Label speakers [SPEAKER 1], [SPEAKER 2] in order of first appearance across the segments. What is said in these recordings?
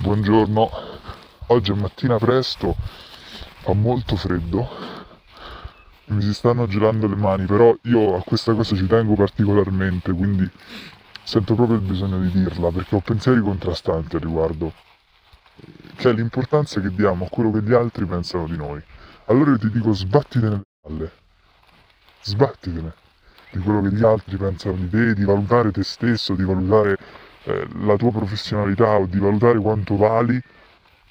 [SPEAKER 1] Buongiorno, oggi è mattina presto, fa molto freddo, mi si stanno gelando le mani, però io a questa cosa ci tengo particolarmente, quindi sento proprio il bisogno di dirla perché ho pensieri contrastanti al riguardo, che è l'importanza che diamo a quello che gli altri pensano di noi. Allora io ti dico sbattitene le palle, sbattitene di quello che gli altri pensano di te, di valutare te stesso, di valutare eh, la tua professionalità o di valutare quanto vali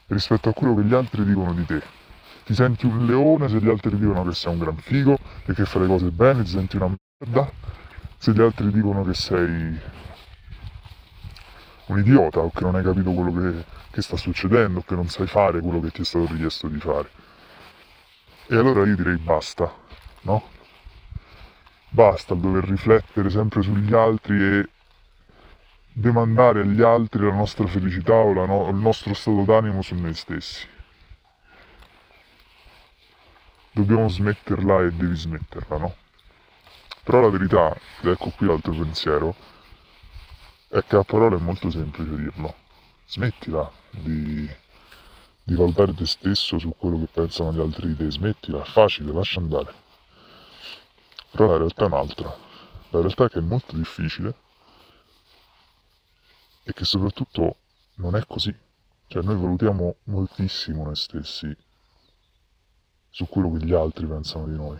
[SPEAKER 1] rispetto a quello che gli altri dicono di te. Ti senti un leone se gli altri dicono che sei un gran figo e che fai le cose bene, ti senti una merda se gli altri dicono che sei un idiota o che non hai capito quello che, che sta succedendo o che non sai fare quello che ti è stato richiesto di fare. E allora io direi basta, no? Basta dover riflettere sempre sugli altri e demandare agli altri la nostra felicità o no- il nostro stato d'animo su noi stessi. Dobbiamo smetterla e devi smetterla, no? Però la verità, ed ecco qui l'altro pensiero, è che a parole è molto semplice dirlo. Smettila di, di valutare te stesso su quello che pensano gli altri di te, smettila, è facile, lascia andare. Però la realtà è un'altra. La realtà è che è molto difficile e che soprattutto non è così. Cioè noi valutiamo moltissimo noi stessi su quello che gli altri pensano di noi.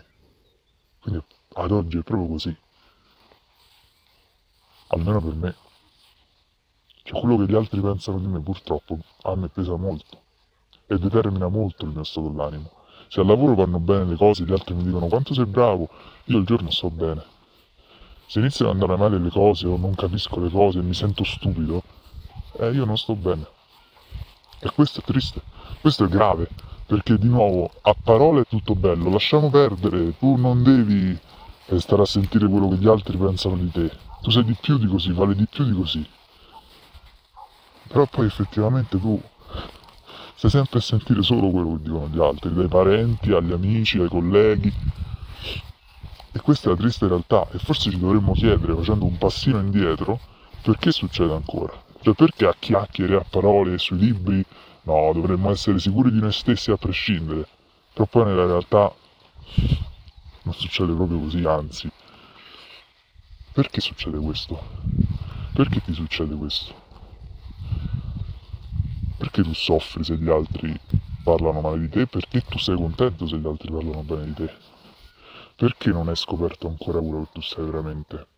[SPEAKER 1] Quindi ad oggi è proprio così. Almeno per me. Cioè quello che gli altri pensano di me purtroppo a me pesa molto e determina molto il mio stato d'animo. Se al lavoro vanno bene le cose, gli altri mi dicono quanto sei bravo, io il giorno sto bene se iniziano ad andare male le cose o non capisco le cose e mi sento stupido, eh, io non sto bene. E questo è triste, questo è grave, perché di nuovo a parole è tutto bello, lasciamo perdere, tu non devi eh, stare a sentire quello che gli altri pensano di te, tu sei di più di così, vale di più di così. Però poi effettivamente tu stai sempre a sentire solo quello che dicono gli altri, dai parenti, agli amici, ai colleghi, e questa è la triste realtà e forse ci dovremmo chiedere, facendo un passino indietro, perché succede ancora? Cioè perché a chiacchiere, a parole, sui libri, no, dovremmo essere sicuri di noi stessi a prescindere. Però poi nella realtà non succede proprio così, anzi. Perché succede questo? Perché ti succede questo? Perché tu soffri se gli altri parlano male di te? Perché tu sei contento se gli altri parlano bene di te? Perché non hai scoperto ancora quello che tu sei veramente?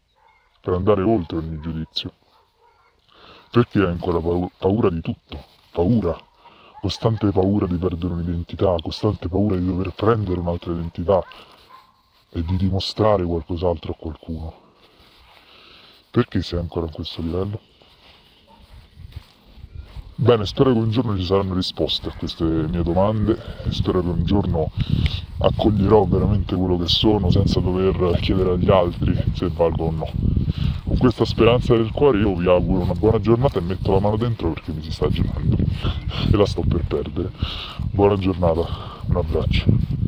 [SPEAKER 1] Per andare oltre ogni giudizio. Perché hai ancora paura di tutto? Paura. Costante paura di perdere un'identità, costante paura di dover prendere un'altra identità e di dimostrare qualcos'altro a qualcuno. Perché sei ancora a questo livello? Bene, spero che un giorno ci saranno risposte a queste mie domande spero che un giorno accoglierò veramente quello che sono senza dover chiedere agli altri se valgo o no. Con questa speranza del cuore io vi auguro una buona giornata e metto la mano dentro perché mi si sta gelando e la sto per perdere. Buona giornata, un abbraccio.